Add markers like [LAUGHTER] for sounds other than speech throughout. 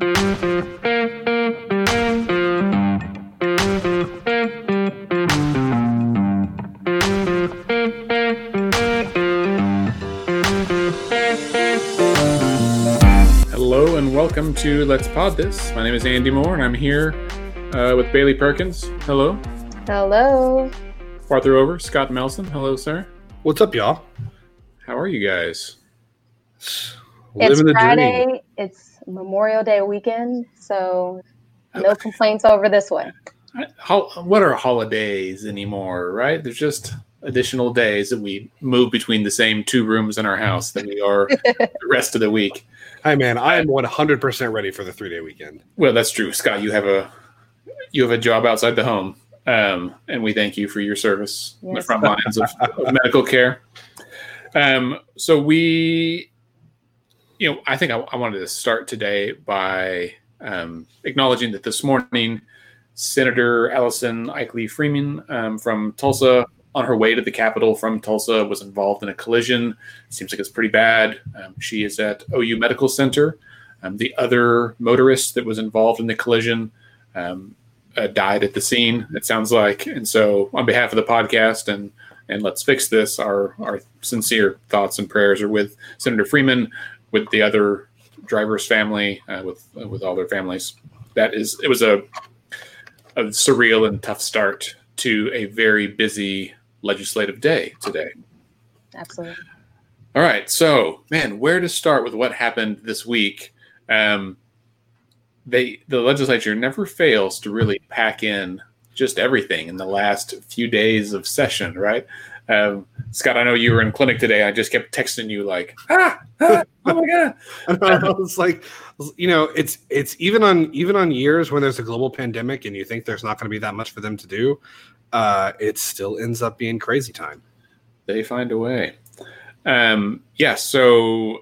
Hello and welcome to Let's Pod This. My name is Andy Moore and I'm here uh, with Bailey Perkins. Hello. Hello. Arthur Over, Scott Melson. Hello, sir. What's up, y'all? How are you guys? It's Living the Friday. dream. It's Memorial Day weekend, so no complaints over this one. How, what are holidays anymore, right? There's just additional days that we move between the same two rooms in our house than we are [LAUGHS] the rest of the week. Hi, man. I am 100% ready for the three day weekend. Well, that's true, Scott. You have a you have a job outside the home, um, and we thank you for your service on the front lines of, of medical care. Um, so we, you know, I think I, I wanted to start today by um, acknowledging that this morning, Senator Allison Ikley Freeman um, from Tulsa, on her way to the Capitol from Tulsa, was involved in a collision. Seems like it's pretty bad. Um, she is at OU Medical Center. Um, the other motorist that was involved in the collision um, uh, died at the scene. It sounds like, and so on behalf of the podcast and and let's fix this, our our sincere thoughts and prayers are with Senator Freeman, with the other driver's family, uh, with uh, with all their families. That is, it was a a surreal and tough start to a very busy legislative day today. Absolutely. All right, so man, where to start with what happened this week? Um, they the legislature never fails to really pack in just everything in the last few days of session, right? Um, Scott, I know you were in clinic today. I just kept texting you like, ah, ah oh my god, [LAUGHS] it's like, you know, it's it's even on even on years when there's a global pandemic and you think there's not going to be that much for them to do, uh, it still ends up being crazy time. they find a way. Um, yeah, so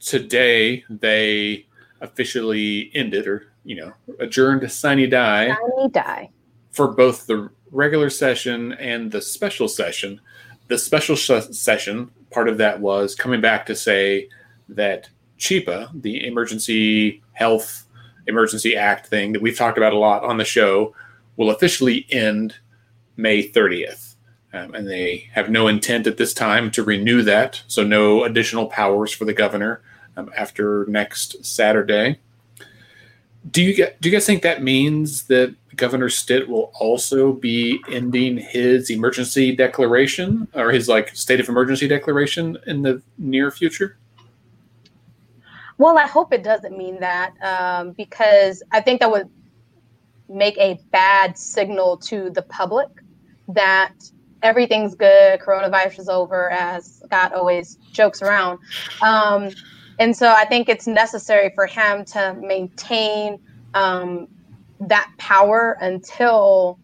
today they officially ended or you know adjourned sine die. Tiny die. for both the regular session and the special session. The special sh- session, part of that was coming back to say that CHEPA, the Emergency Health Emergency Act thing that we've talked about a lot on the show, will officially end May 30th. Um, and they have no intent at this time to renew that. So, no additional powers for the governor um, after next Saturday. Do you get? Do you guys think that means that Governor Stitt will also be ending his emergency declaration or his like state of emergency declaration in the near future? Well, I hope it doesn't mean that um, because I think that would make a bad signal to the public that everything's good, coronavirus is over, as Scott always jokes around. Um, and so I think it's necessary for him to maintain um, that power until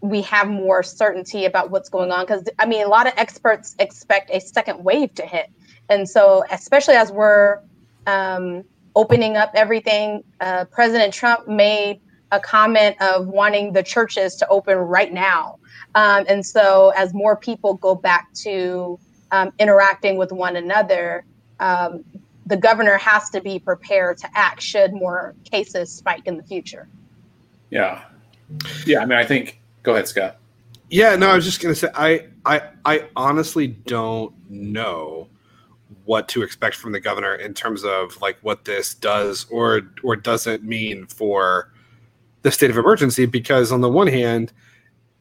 we have more certainty about what's going on. Because I mean, a lot of experts expect a second wave to hit, and so especially as we're um, opening up everything, uh, President Trump made a comment of wanting the churches to open right now, um, and so as more people go back to um, interacting with one another. Um, the governor has to be prepared to act should more cases spike in the future. Yeah, yeah. I mean, I think. Go ahead, Scott. Yeah, no, I was just gonna say I I I honestly don't know what to expect from the governor in terms of like what this does or or doesn't mean for the state of emergency because on the one hand,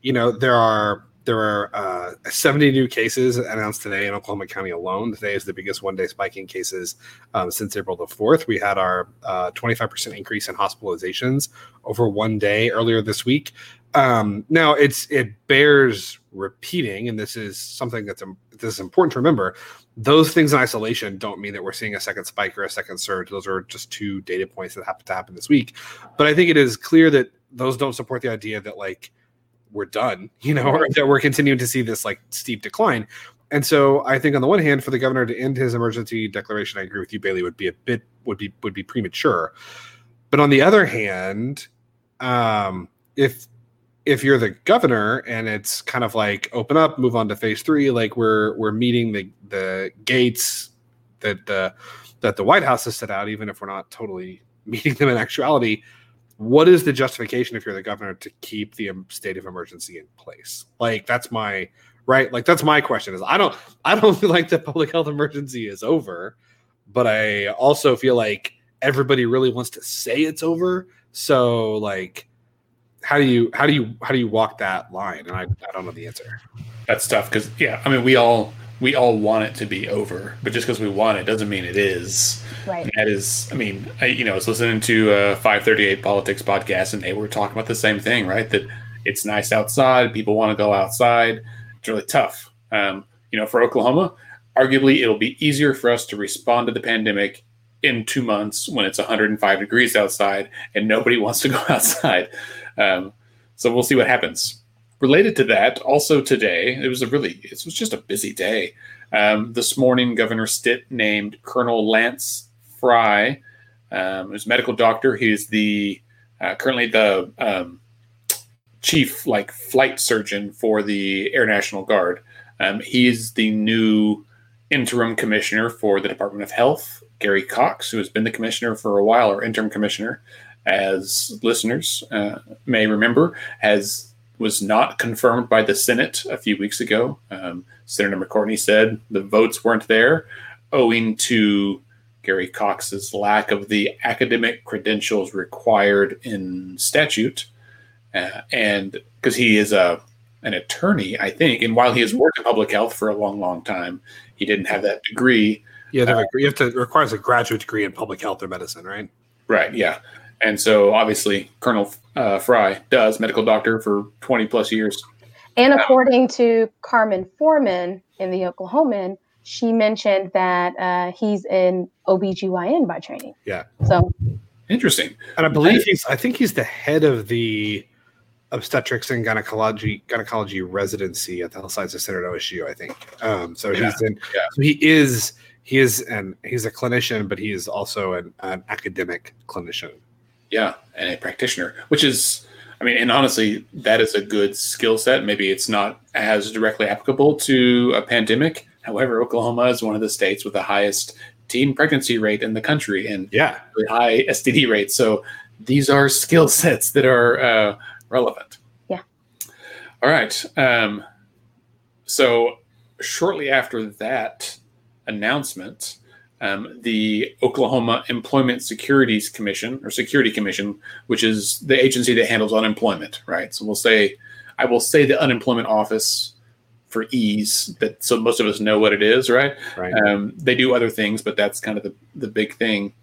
you know, there are there are uh, 70 new cases announced today in Oklahoma County alone. Today is the biggest one day spike in cases um, since April the 4th. We had our uh, 25% increase in hospitalizations over one day earlier this week. Um, now it's it bears repeating, and this is something that's this is important to remember. Those things in isolation don't mean that we're seeing a second spike or a second surge. Those are just two data points that happen to happen this week. But I think it is clear that those don't support the idea that like we're done, you know, [LAUGHS] or that we're continuing to see this like steep decline. And so I think on the one hand, for the governor to end his emergency declaration, I agree with you, Bailey, would be a bit would be would be premature. But on the other hand, um, if if you're the governor and it's kind of like open up, move on to phase three, like we're we're meeting the the gates that the that the White House has set out, even if we're not totally meeting them in actuality, what is the justification if you're the governor to keep the um, state of emergency in place? Like that's my right. Like that's my question. Is I don't I don't [LAUGHS] feel like the public health emergency is over, but I also feel like everybody really wants to say it's over. So like how do you how do you how do you walk that line and i, I don't know the answer that's tough because yeah i mean we all we all want it to be over but just because we want it doesn't mean it is. Right. And that is i mean I, you know i was listening to a 538 politics podcast and they were talking about the same thing right? That it's nice outside people want to go outside. It's really tough. Um, you know for oklahoma arguably it'll be easier for us to respond to the pandemic in two months when it's 105 degrees outside and nobody [LAUGHS] wants to go [LAUGHS] outside. Um, so we'll see what happens. Related to that, also today, it was a really, it was just a busy day. Um, this morning, Governor Stitt named Colonel Lance Frye, um, who's a medical doctor. He's the uh, currently the um, chief, like flight surgeon for the Air National Guard. Um, he's the new interim commissioner for the Department of Health. Gary Cox, who has been the commissioner for a while, or interim commissioner, as listeners uh, may remember, has was not confirmed by the Senate a few weeks ago. Um, Senator McCortney said the votes weren't there, owing to Gary Cox's lack of the academic credentials required in statute, uh, and because he is a an attorney, I think, and while he has worked in public health for a long, long time, he didn't have that degree. Yeah, uh, you have to it requires a graduate degree in public health or medicine, right? Right. Yeah. And so obviously Colonel uh, Frye does medical doctor for 20 plus years. And according um, to Carmen Forman in the Oklahoman, she mentioned that uh, he's in OBGYN by training. Yeah. So interesting. And I believe he's, I think he's the head of the obstetrics and gynecology gynecology residency at the Health of Center at OSU, I think. Um, so yeah. he's in, yeah. so he is, he is, and he's a clinician, but he is also an, an academic clinician. Yeah, and a practitioner, which is, I mean, and honestly, that is a good skill set. Maybe it's not as directly applicable to a pandemic. However, Oklahoma is one of the states with the highest teen pregnancy rate in the country and yeah, really high STD rate. So these are skill [LAUGHS] sets that are uh, relevant. Yeah. All right. Um, so shortly after that announcement, um, the Oklahoma Employment Securities Commission or Security Commission, which is the agency that handles unemployment, right? So we'll say, I will say the unemployment office for ease, that so most of us know what it is, right? Right. Um, they do other things, but that's kind of the the big thing.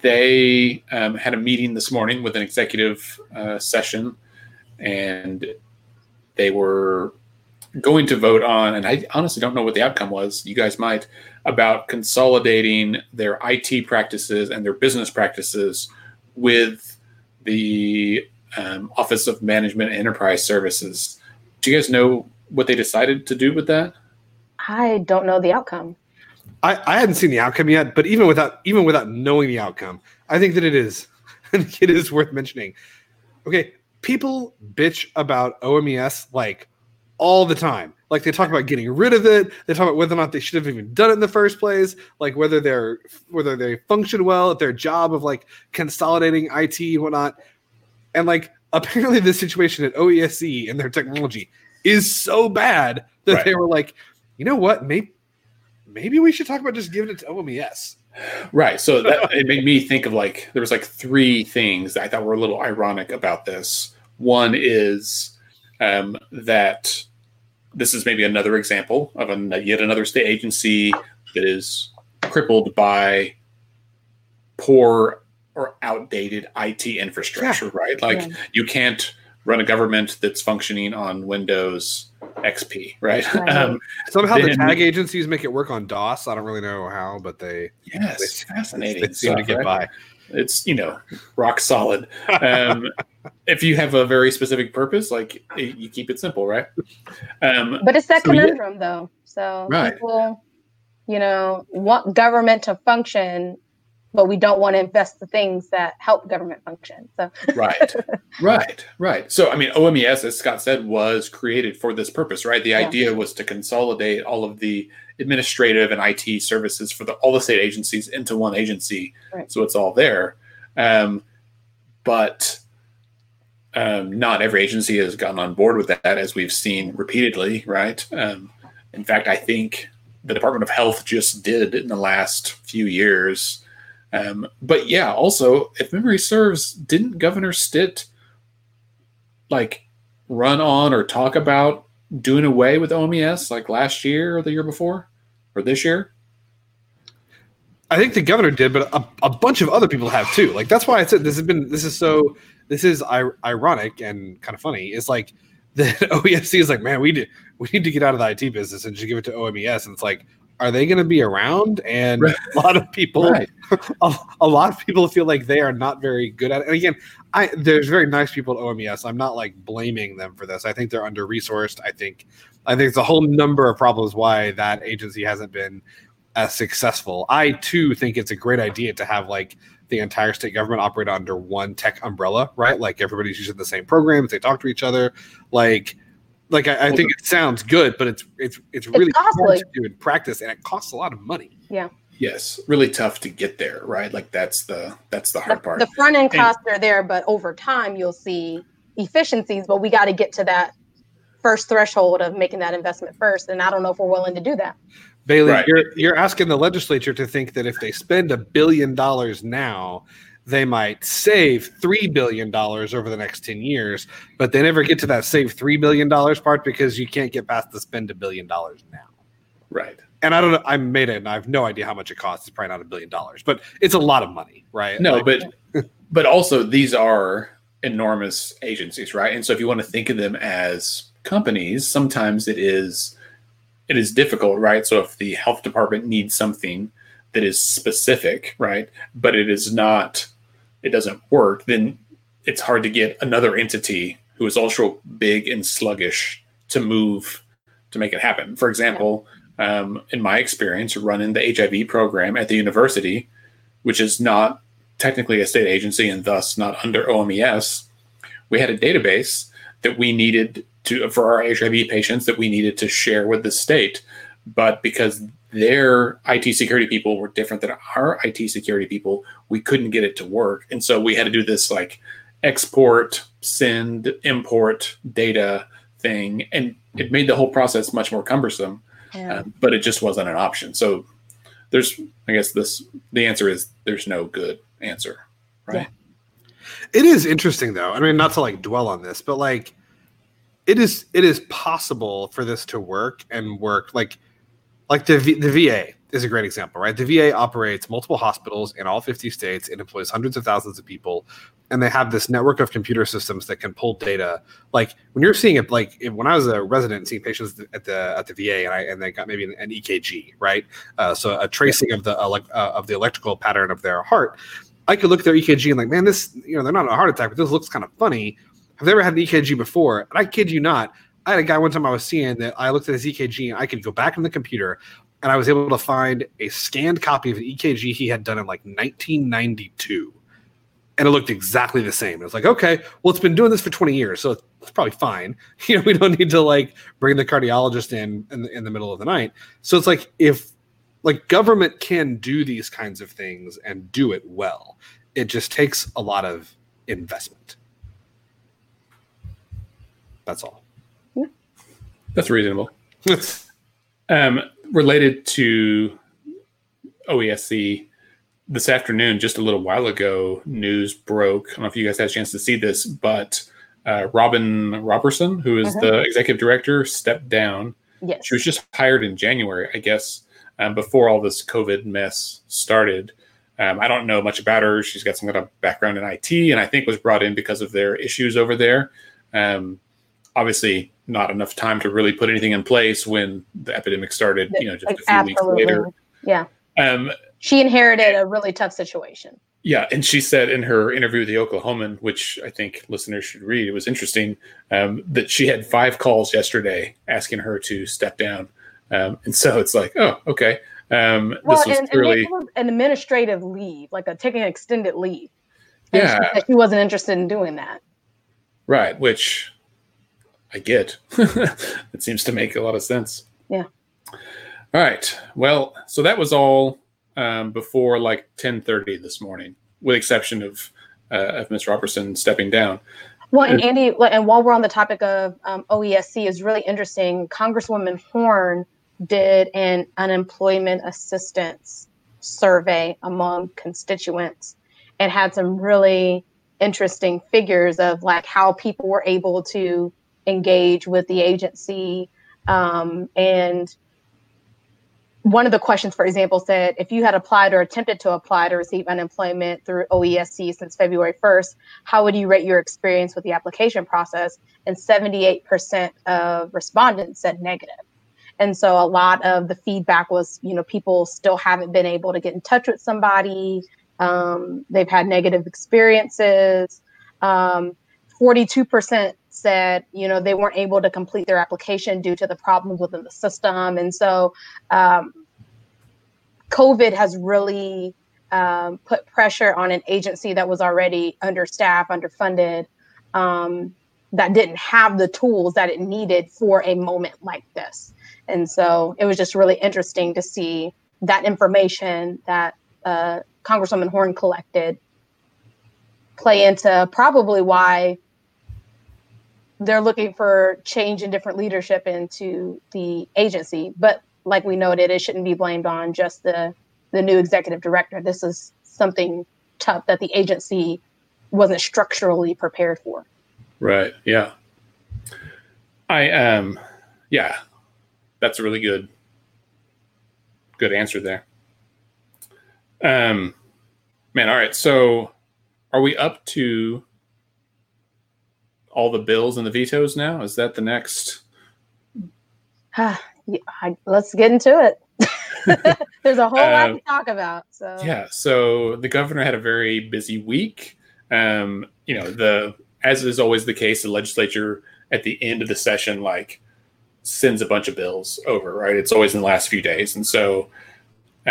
They um, had a meeting this morning with an executive uh, session, and they were going to vote on, and I honestly don't know what the outcome was. You guys might about consolidating their IT practices and their business practices with the um, Office of Management and Enterprise Services. Do you guys know what they decided to do with that? I don't know the outcome. I, I hadn't seen the outcome yet, but even without even without knowing the outcome, I think that it is [LAUGHS] it is worth mentioning. Okay, people bitch about OMES like all the time. Like they talk about getting rid of it. They talk about whether or not they should have even done it in the first place. Like whether they're whether they function well at their job of like consolidating IT and whatnot. And like apparently the situation at OESC and their technology is so bad that right. they were like, you know what, maybe maybe we should talk about just giving it to OMES. Right. So that [LAUGHS] it made me think of like there was like three things that I thought were a little ironic about this. One is um, that this is maybe another example of an, yet another state agency that is crippled by poor or outdated IT infrastructure, yeah. right? Like yeah. you can't run a government that's functioning on Windows XP, right? right. Um, Somehow then, the tag agencies make it work on DOS. I don't really know how, but they yes, they, fascinating. They seem stuff, to get right? by. It's you know rock solid. Um, [LAUGHS] if you have a very specific purpose, like you keep it simple, right? Um, but it's that so conundrum, yeah. though. So right. people, you know, want government to function, but we don't want to invest the things that help government function. So right, [LAUGHS] right, right. So I mean, OMES, as Scott said, was created for this purpose, right? The yeah. idea was to consolidate all of the administrative and IT services for the, all the state agencies into one agency, Right. so it's all there. Um, but um, not every agency has gotten on board with that, as we've seen repeatedly, right? Um, in fact, I think the Department of Health just did in the last few years. Um, but yeah, also, if memory serves, didn't Governor Stitt like run on or talk about doing away with OMES like last year or the year before or this year? I think the governor did, but a, a bunch of other people have too. Like that's why I said this has been this is so this is ironic and kind of funny. It's like [LAUGHS] the OESC is like, man, we need we need to get out of the IT business and just give it to OMES. And it's like, are they going to be around? And Right. [LAUGHS] a lot of people, Right. [LAUGHS] a, a lot of people feel like they are not very good at it. And again, I there's very nice people at OMES. I'm not like blaming them for this. I think they're under resourced. I think I think there's a whole number of problems why that agency hasn't been as successful. I too think it's a great idea to have like the entire state government operate under one tech umbrella, right? Like everybody's using the same programs, they talk to each other. Like, like I, I think it sounds good, but it's it's it's really hard to do in practice, and it costs a lot of money. Yes, really tough to get there, right? Like that's the that's the The, hard part. the front end And- costs are there, but over time you'll see efficiencies. But we got to get to that first threshold of making that investment first. And I don't know if we're willing to do that. Bailey, Right. you're you're asking the legislature to think that if they spend a billion dollars now, they might save three billion dollars over the next ten years, but they never get to that save three billion dollars part because you can't get past the spend a billion dollars now. right. And I don't know, I made it and I have no idea how much it costs. It's probably not a billion dollars, but it's a lot of money, right? No, Like, but [LAUGHS] but also these are enormous agencies, right? And so if you want to think of them as companies, sometimes it is it is difficult, right? So if the health department needs something that is specific, right, but it is not it doesn't work, then it's hard to get another entity who is also big and sluggish to move to make it happen. For example, um, in my experience, running the HIV program at the university, which is not technically a state agency and thus not under OMES, we had a database that we needed to for our HIV patients that we needed to share with the state, but because their IT security people were different than our IT security people, we couldn't get it to work, and so we had to do this like export, send, import data thing, and it made the whole process much more cumbersome. Yeah. Um, but it just wasn't an option. So there's, I guess this the answer is there's no good answer, right? It is interesting though. I mean, not to like dwell on this, but like it is it is possible for this to work and work like like the v, the VA is a great example, right? The VA operates multiple hospitals in all 50 states. It employs hundreds of thousands of people, and they have this network of computer systems that can pull data. Like when you're seeing it, like when I was a resident seeing patients at the at the VA, and I and they got maybe an, an EKG, right? Uh, so a tracing of the elec uh, of the electrical pattern of their heart. I could look at their EKG and like, man, this you know they're not a heart attack, but this looks kind of funny. Have they ever had an EKG before? And I kid you not, I had a guy one time I was seeing that I looked at his EKG and I could go back in the computer and I was able to find a scanned copy of the EKG he had done in like 1992. And it looked exactly the same. It was like, okay, well, it's been doing this for 20 years, so it's probably fine. [LAUGHS] You know, we don't need to like bring the cardiologist in in the, in the middle of the night. So it's like if like government can do these kinds of things and do it well, it just takes a lot of investment. That's all. That's reasonable. [LAUGHS] Um, related to OESC, this afternoon, just a little while ago, news broke. I don't know if you guys had a chance to see this, but uh, Robin Roberson, who is Mhm. the executive director, stepped down. Yes. She was just hired in January, I guess, um, before all this COVID mess started. Um, I don't know much about her. She's got some kind of background in IT, and I think was brought in because of their issues over there. Um, obviously, not enough time to really put anything in place when the epidemic started. You know, just a few Absolutely. weeks later. Yeah. Um, She inherited a really tough situation. yeah, and she said in her interview with the Oklahoman, which I think listeners should read, it was interesting um, that she had five calls yesterday asking her to step down. Um, and so it's like, oh, okay. Um, Well, this was and, and clearly, it was an administrative leave, like a taking an extended leave. And Yeah. she, she wasn't interested in doing that. right, which I get. [LAUGHS] it seems to make a lot of sense. Yeah. All right. Well, so that was all um, before like 10:30 this morning, with exception of uh, of Ms. Roberson stepping down. Well, and Andy, and while we're on the topic of um, OESC, is really interesting. Congresswoman Horn did an unemployment assistance survey among constituents and had some really interesting figures of like how people were able to engage with the agency um, and one of the questions, for example, said if you had applied or attempted to apply to receive unemployment through OESC since February 1st, how would you rate your experience with the application process? And 78% of respondents said negative. And so a lot of the feedback was, you know, people still haven't been able to get in touch with somebody. Um, they've had negative experiences. Um, 42% said, you know, they weren't able to complete their application due to the problems within the system. And so um, COVID has really um, put pressure on an agency that was already understaffed, underfunded, um, that didn't have the tools that it needed for a moment like this. And so it was just really interesting to see that information that uh, Congresswoman Horn collected play into probably why they're looking for change and different leadership into the agency. But like we noted, it shouldn't be blamed on just the the new executive director. This is something tough that the agency wasn't structurally prepared for. Right. Yeah. I um yeah. That's a really good good answer there. Um man, all right. So are we up to all the bills and the vetoes now? Is that the next? [SIGHS] yeah, I, let's get into it. [LAUGHS] There's a whole uh, lot to talk about. So yeah, so the governor had a very busy week. Um, you know, the as is always the case, the legislature at the end of the session like sends a bunch of bills over. Right, it's always in the last few days, and so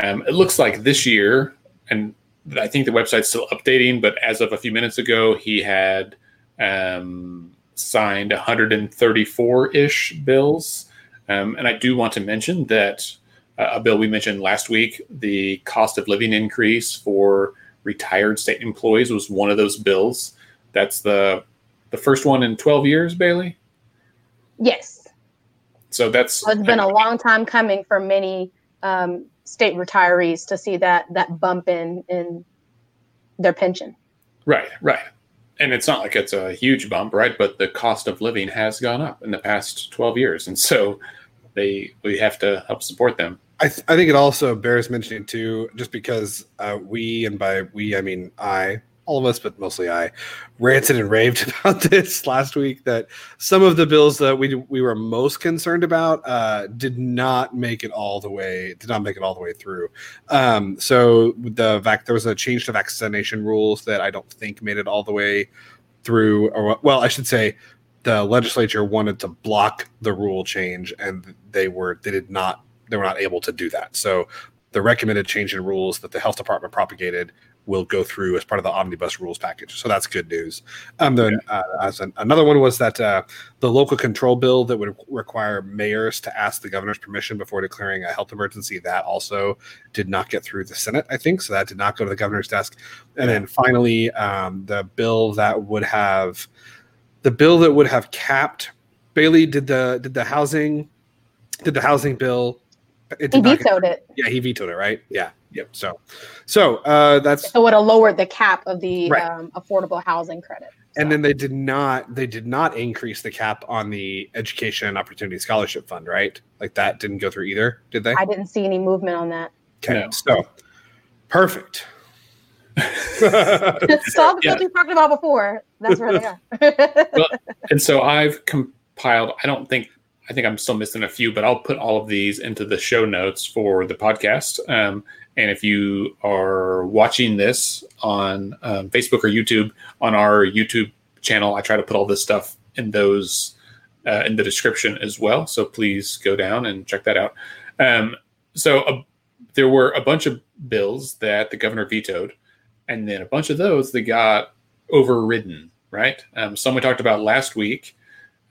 um, it looks like this year, and I think the website's still updating, but as of a few minutes ago, he had um, signed 134 ish bills. Um, and I do want to mention that uh, a bill we mentioned last week, the cost of living increase for retired state employees, was one of those bills. That's the the first one in 12 years, Bailey. Yes. So that's well, it's been a long time coming for many um, state retirees to see that that bump in in their pension. Right, right and it's not like it's a huge bump, right? But the cost of living has gone up in the past 12 years. And so they we have to help support them. I, th- I think it also bears mentioning too, just because uh, we, and by we, I mean I, all of us, but mostly I, ranted and raved [LAUGHS] about this last week. That some of the bills that we we were most concerned about uh, did not make it all the way. Did not make it all the way through. Um, so the vac there was a change to vaccination rules that I don't think made it all the way through. Or well, I should say the legislature wanted to block the rule change, and they were they did not they were not able to do that. So the recommended change in rules that the health department propagated will go through as part of the omnibus rules package. So that's good news. Um, then uh, as an, another one was that uh, the local control bill that would require mayors to ask the governor's permission before declaring a health emergency that also did not get through the Senate, I think. So that did not go to the governor's desk. And then finally, um, the bill that would have the bill that would have capped Bailey did the did the housing did the housing bill. It he vetoed it. Yeah, he vetoed it. Right. Yeah. Yep. So, so uh, that's so would have lowered the cap of the right. um, affordable housing credit. So. And then they did not they did not increase the cap on the education and opportunity scholarship fund, right? Like that didn't go through either, did they? I didn't see any movement on that. Okay, no. so perfect. [LAUGHS] That's all the yeah. we talked about before. That's where they are. well, [LAUGHS] and so I've compiled. I don't think I think I'm still missing a few, but I'll put all of these into the show notes for the podcast. Um, and if you are watching this on um, Facebook or YouTube, on our YouTube channel, I try to put all this stuff in those uh, in the description as well. So please go down and check that out. Um, so uh, there were a bunch of bills that the governor vetoed, and then a bunch of those that got overridden. Right. Um, some we talked about last week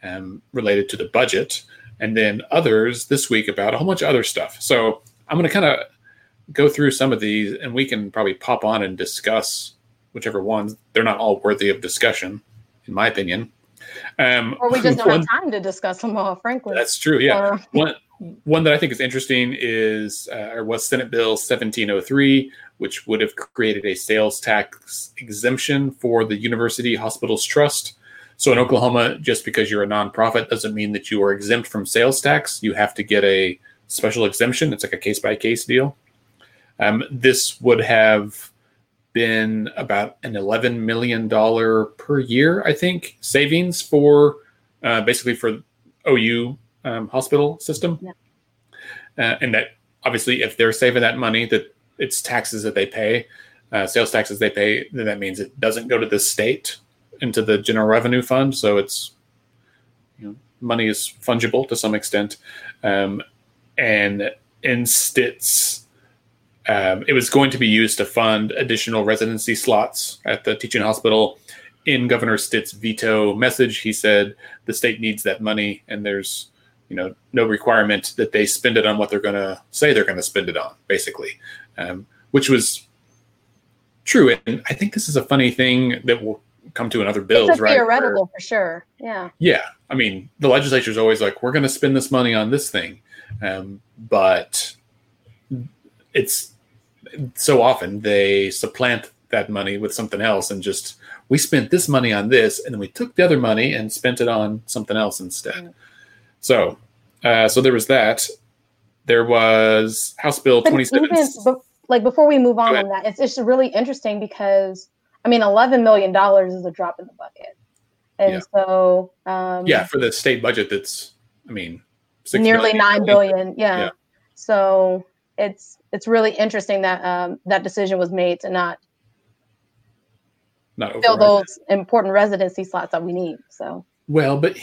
um, related to the budget. and then others this week about a whole bunch of other stuff. So I'm going to kind of go through some of these, and we can probably pop on and discuss whichever ones. They're not all worthy of discussion, in my opinion. Um, or we just don't one, have time to discuss them all, frankly. That's true. Yeah. Uh, [LAUGHS] one one that I think is interesting is uh, or was Senate Bill 1703, which would have created a sales tax exemption for the University Hospitals Trust. So in Oklahoma, just because you're a nonprofit doesn't mean that you are exempt from sales tax. You have to get a special exemption. It's like a case by case deal. Um, this would have been about an $11 million per year, I think, savings for uh, basically for OU um, hospital system. Yeah. Uh, and that obviously, if they're saving that money, that it's taxes that they pay, uh, sales taxes they pay, then that means it doesn't go to the state into the general revenue fund. So it's you know, money is fungible to some extent. Um, and in Stitt's um, it was going to be used to fund additional residency slots at the teaching hospital. In Governor Stitt's veto message, he said the state needs that money, and there's you know no requirement that they spend it on what they're going to say they're going to spend it on, basically, um, which was true. And I think this is a funny thing that will come to another bill, it's right? Theoretical for sure. Yeah. Yeah, I mean, the legislature is always like, we're going to spend this money on this thing, um, but it's so often they supplant that money with something else and just we spent this money on this and then we took the other money and spent it on something else instead. So, uh, so there was that. There was House Bill twenty seven. Like before we move on on that, it's just really interesting because I mean, eleven million dollars is a drop in the bucket, and yeah. so um, yeah, for the state budget, that's I mean, nearly nine billion. Yeah. yeah. So it's it's really interesting that um, that decision was made to not not fill those important residency slots that we need. So well, but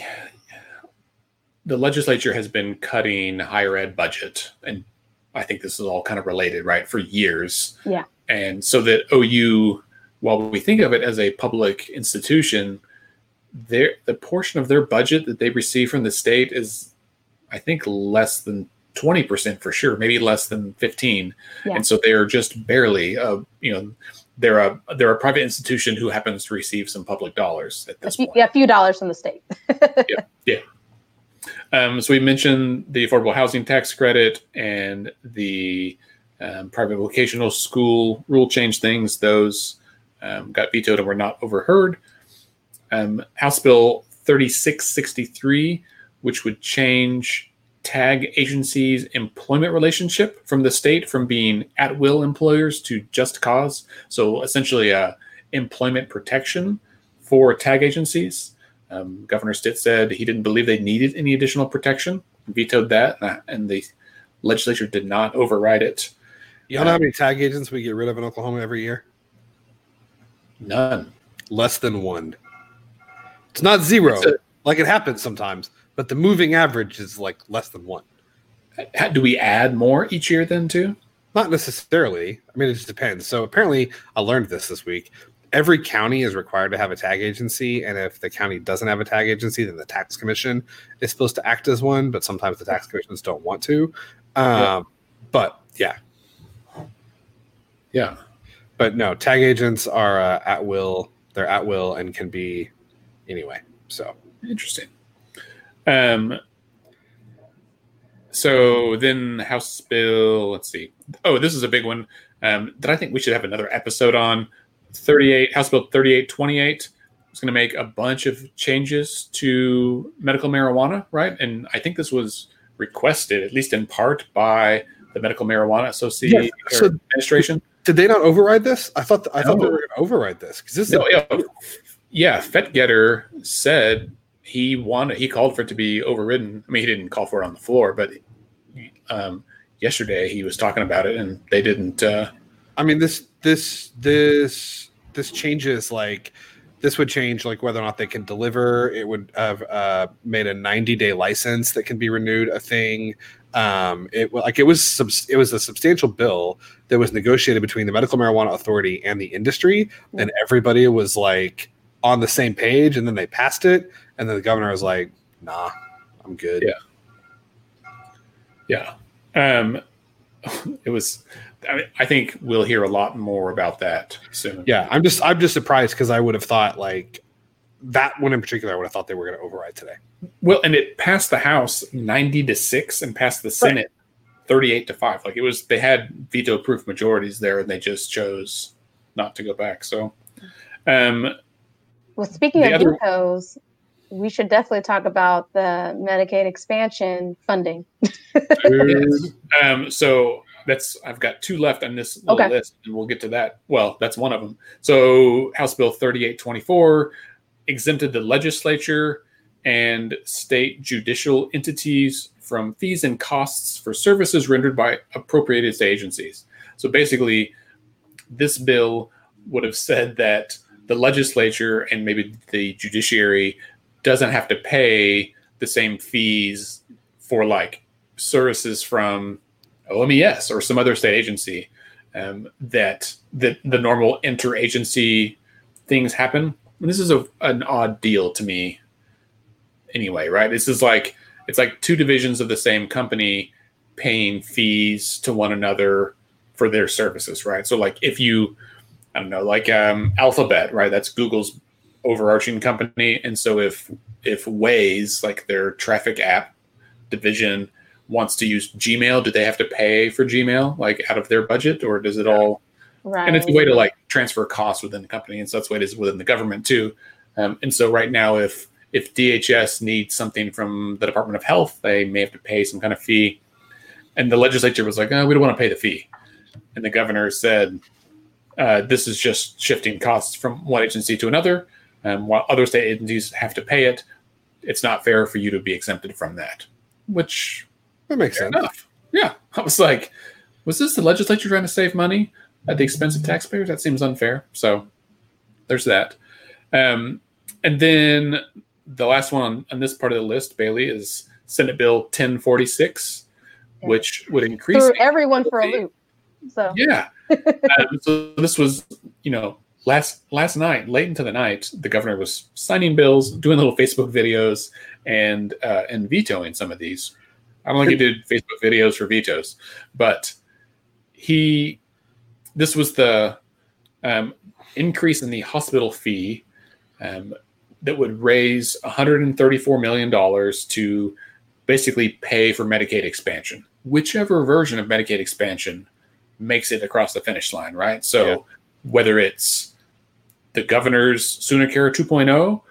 the legislature has been cutting higher ed budget, and I think this is all kind of related, right, for years. Yeah. And so that OU, while we think of it as a public institution, their the portion of their budget that they receive from the state is, I think, less than 20% for sure, maybe less than 15. Yeah. And so they are just barely, uh, you know, they're a they're a private institution who happens to receive some public dollars at this a few, point. Yeah, a few dollars from the state. [LAUGHS] yeah, yeah. Um, so we mentioned the affordable housing tax credit and the um, private vocational school rule change things. Those um, got vetoed and were not overheard. Um, House Bill 3663, which would change tag agencies' employment relationship from the state from being at will employers to just cause. So essentially, uh, employment protection for tag agencies. Um, Governor Stitt said he didn't believe they needed any additional protection, vetoed that, uh, and the legislature did not override it. You know um, how many tag agents we get rid of in Oklahoma every year? None. Less than one. It's not zero, it's a, like it happens sometimes, but the moving average is like less than one. Do we add more each year then too? Not necessarily. I mean, it just depends. So apparently, I learned this this week. Every county is required to have a tag agency, and if the county doesn't have a tag agency, then the tax commission is supposed to act as one. But sometimes the tax commissions don't want to. Um, But yeah, yeah. But no, tag agents are uh, at will. They're at will and can be anyway. So interesting. Um, so then House Bill, let's see. Oh, this is a big one um, that I think we should have another episode on. 38 House Bill 3828 is going to make a bunch of changes to medical marijuana, right? And I think this was requested, at least in part, by the Medical Marijuana Association yeah, so Administration. Did they not override this? I thought I no. thought they were going to override this because this. No, yeah, yeah, Fetgatter said he wanted he called for it to be overridden. I mean, he didn't call for it on the floor, but um, yesterday he was talking about it, and they didn't. Uh, I mean this this this this changes like this would change like whether or not they can deliver. It would have uh, made a 90 day license that can be renewed a thing. Um, it like it was subs- it was a substantial bill that was negotiated between the medical marijuana authority and the industry, and everybody was like on the same page, and then they passed it, and then the governor was like, "Nah, I'm good." Yeah, Yeah. Um, [LAUGHS] it was. I, mean, I think we'll hear a lot more about that soon. Yeah, I'm just I'm just surprised because I would have thought like that one in particular. I would have thought they were going to override today. Well, and it passed the House ninety to six and passed the Senate right. thirty-eight to five. Like it was, they had veto-proof majorities there, and they just chose not to go back. So, um, well, speaking of other, vetoes, we should definitely talk about the Medicaid expansion funding. [LAUGHS] um, so that's I've got two left on this little okay. list, and we'll get to that. Well, that's one of them. So House Bill 3824 exempted the legislature and state judicial entities from fees and costs for services rendered by appropriated agencies. So basically, this bill would have said that the legislature and maybe the judiciary doesn't have to pay the same fees for like services from OMES or some other state agency um, that that the normal interagency things happen. And this is a, an odd deal to me. Anyway, right? This is like it's like two divisions of the same company paying fees to one another for their services, right? So like if you I don't know, like um, Alphabet, right? That's Google's overarching company, and so if if Waze, like their traffic app division, wants to use Gmail, do they have to pay for Gmail, like out of their budget, or does it all? Right. And it's a way to like transfer costs within the company, and so that's what it is within the government too. Um, and so right now, if if DHS needs something from the Department of Health, they may have to pay some kind of fee. And the legislature was like, oh, we don't want to pay the fee. And the governor said, uh, this is just shifting costs from one agency to another. Um, while other state agencies have to pay it, it's not fair for you to be exempted from that. Which that makes sense. Enough. Yeah, [LAUGHS] I was like, was this the legislature trying to save money at the expense of taxpayers? That seems unfair. So there's that. Um, and then the last one on, on, this part of the list, Bailey, is Senate Bill 1046, yeah. which would increase Threw everyone for a loop. So yeah, um, [LAUGHS] so this was you know last last night, late into the night, the governor was signing bills, doing little Facebook videos, and uh, and vetoing some of these. I don't think he did Facebook videos for vetoes, but he this was the um, increase in the hospital fee um, that would raise 134 million dollars to basically pay for Medicaid expansion, whichever version of Medicaid expansion makes it across the finish line, right? So yeah. whether it's the governor's Sooner Care 2.0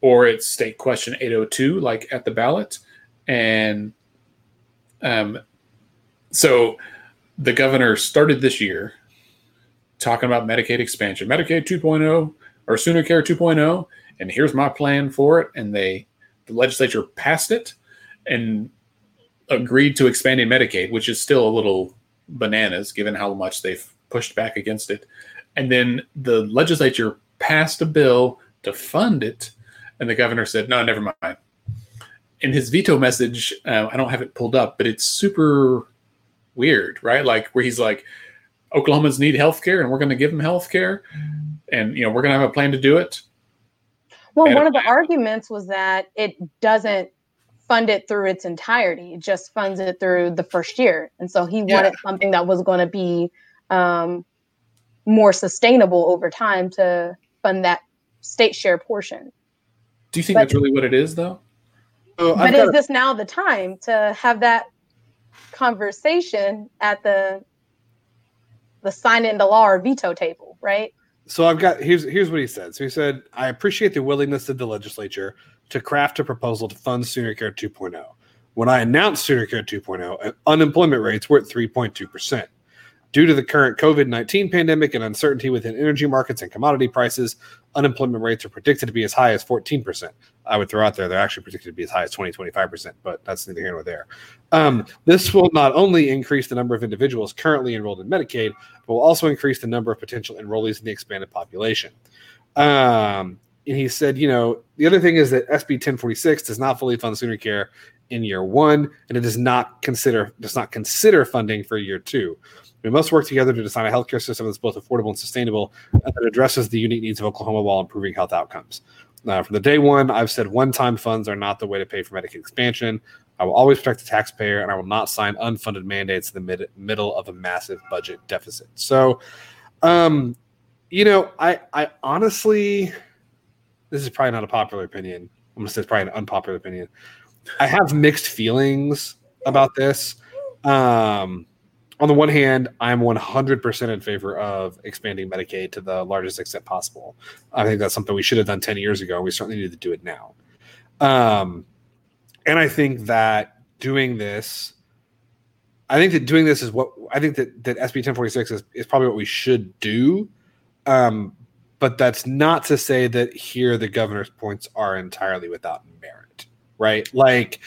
or it's state question 802, like at the ballot. And um, so the governor started this year talking about Medicaid expansion, Medicaid 2.0 or Sooner Care 2.0, and here's my plan for it. And they, the legislature passed it and agreed to expanding Medicaid, which is still a little bananas given how much they've pushed back against it. And then the legislature passed a bill to fund it, and the governor said, "No, never mind." In his veto message, uh, I don't have it pulled up, but it's super weird, right? Like where he's like, "Oklahomans need health care, and we're going to give them health care, and you know we're going to have a plan to do it." Well, and one of the arguments was that it doesn't fund it through its entirety. It just funds it through the first year. And so he wanted yeah. something that was going to be um, more sustainable over time to fund that state share portion. Do you think but, that's really what it is, though? Oh, but is this now the time to have that conversation at the the sign in the law or veto table, right? So I've got here's here's what he said. So he said, I appreciate the willingness of the legislature to craft a proposal to fund Sooner Care 2.0. When I announced Sooner Care 2.0, unemployment rates were at 3.2%. Due to the current COVID 19 pandemic and uncertainty within energy markets and commodity prices, unemployment rates are predicted to be as high as 14%. I would throw out there, they're actually predicted to be as high as 20, 25%, but that's neither here nor there. Um, this will not only increase the number of individuals currently enrolled in Medicaid, but will also increase the number of potential enrollees in the expanded population. Um, and he said, you know, the other thing is that SB 1046 does not fully fund sooner care in year one, and it does not consider does not consider funding for year two. We must work together to design a healthcare system that's both affordable and sustainable and that addresses the unique needs of Oklahoma while improving health outcomes. Uh, from the day one, I've said one-time funds are not the way to pay for Medicaid expansion. I will always protect the taxpayer, and I will not sign unfunded mandates in the mid- middle of a massive budget deficit. So, um, you know, I I honestly, this is probably not a popular opinion. I'm gonna say it's probably an unpopular opinion. I have mixed feelings about this. Um, on the one hand, I'm 100% in favor of expanding Medicaid to the largest extent possible. I think that's something we should have done 10 years ago. We certainly need to do it now. Um, and I think that doing this, I think that doing this is what I think that, that SB 1046 is, is probably what we should do. Um, but that's not to say that here the governor's points are entirely without merit, right? Like,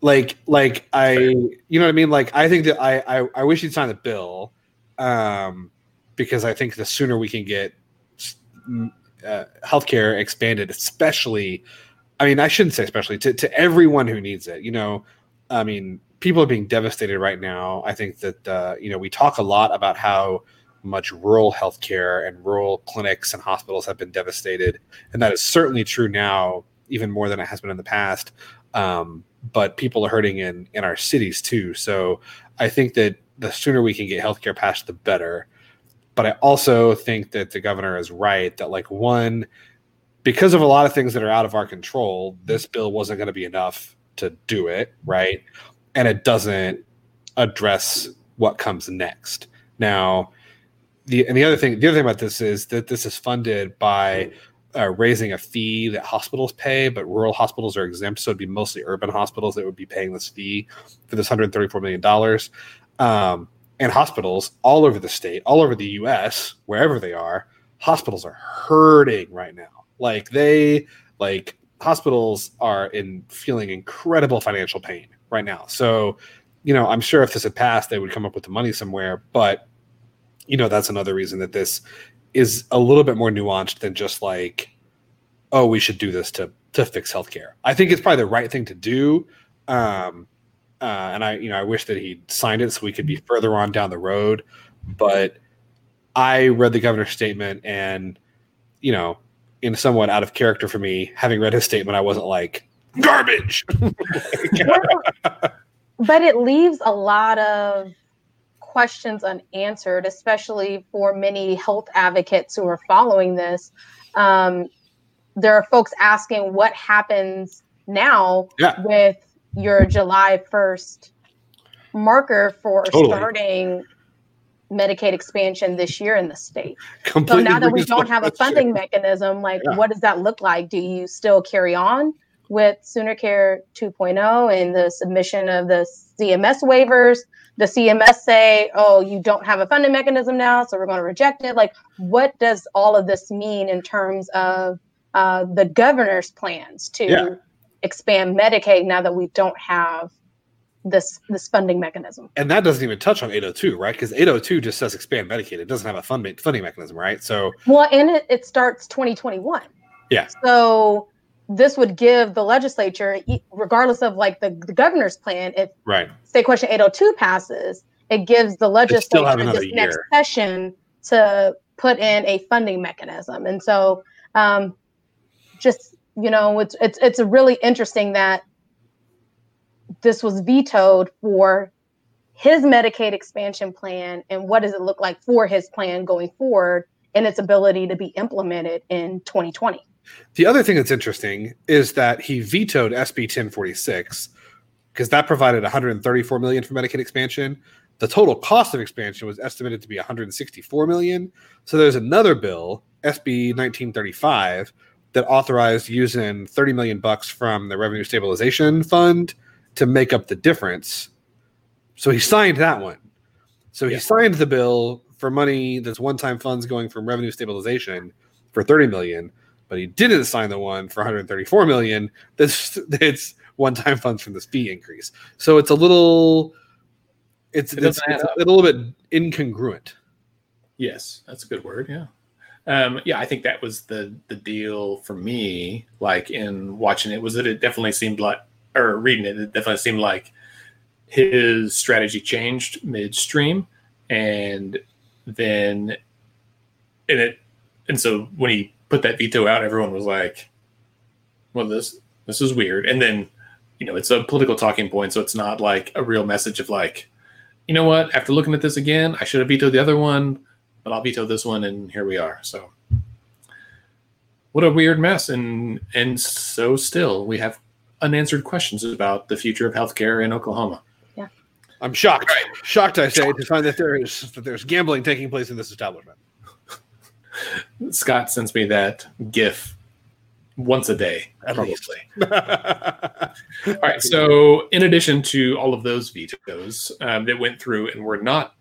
like like I you know what I mean? Like I think that I I, I wish he'd sign the bill, um, because I think the sooner we can get uh, healthcare expanded, especially, I mean I shouldn't say especially to to everyone who needs it. You know, I mean people are being devastated right now. I think that uh, you know we talk a lot about how much rural healthcare and rural clinics and hospitals have been devastated, and that is certainly true now, even more than it has been in the past. Um, but people are hurting in in our cities too. So I think that the sooner we can get healthcare passed, the better. But I also think that the governor is right that like one, because of a lot of things that are out of our control, this bill wasn't going to be enough to do it right, and it doesn't address what comes next. Now, the and the other thing, the other thing about this is that this is funded by uh, raising a fee that hospitals pay, but rural hospitals are exempt. So it'd be mostly urban hospitals that would be paying this fee for this $134 million. Um, and hospitals all over the state, all over the US, wherever they are, hospitals are hurting right now. Like they, like hospitals are in feeling incredible financial pain right now. So, you know, I'm sure if this had passed, they would come up with the money somewhere. But, you know, that's another reason that this is a little bit more nuanced than just like, oh, we should do this to to fix healthcare. I think it's probably the right thing to do. Um, uh, and I, you know, I wish that he signed it so we could be further on down the road. But I read the governor's statement, and you know, in somewhat out of character for me, having read his statement, I wasn't like garbage. [LAUGHS] [LAUGHS] but it leaves a lot of questions unanswered, especially for many health advocates who are following this. Um, there are folks asking what happens now yeah. with your July 1st marker for totally. starting Medicaid expansion this year in the state. Completely so now that we don't have a funding mechanism, like yeah. what does that look like? Do you still carry on with Sooner Care 2.0 and the submission of the CMS waivers? The CMS say, oh, you don't have a funding mechanism now, so we're going to reject it? Like, what does all of this mean in terms of uh, the governor's plans to yeah. expand Medicaid now that we don't have this this funding mechanism? And that doesn't even touch on 802, right? Because 802 just says expand Medicaid. It doesn't have a fund, funding mechanism, right? So well, and it, it starts 2021. Yeah. So this would give the legislature, regardless of like the, the governor's plan, if right. state question 802 passes, it gives the legislature this year. next session to put in a funding mechanism. And so, um, just you know, it's it's it's really interesting that this was vetoed for his Medicaid expansion plan, and what does it look like for his plan going forward and its ability to be implemented in 2020. The other thing that's interesting is that he vetoed SB 1046 because that provided 134 million for Medicaid expansion. The total cost of expansion was estimated to be 164 million. So there's another bill, SB 1935, that authorized using 30 million bucks from the Revenue Stabilization Fund to make up the difference. So he signed that one. So he yeah. signed the bill for money that's one-time funds going from revenue stabilization for 30 million but he didn't sign the one for 134 million. That's [LAUGHS] it's one-time funds from this fee increase. So it's a little, it's, it it's, it's a little bit incongruent. Yes, that's a good word. Yeah. Um, yeah, I think that was the the deal for me. Like in watching it, was that it definitely seemed like, or reading it, it definitely seemed like his strategy changed midstream, and then and it and so when he put that veto out, everyone was like, well, this this is weird. And then, you know, it's a political talking point, so it's not like a real message of like, you know what? After looking at this again, I should have vetoed the other one, but I'll veto this one, and here we are. So, what a weird mess. And and so still, we have unanswered questions about the future of healthcare in Oklahoma. I'm shocked, shocked, I say, to find that there is that there's gambling taking place in this establishment. Scott sends me that GIF once a day, At probably. [LAUGHS] All right. So, in addition to all of those vetoes um, that went through and were not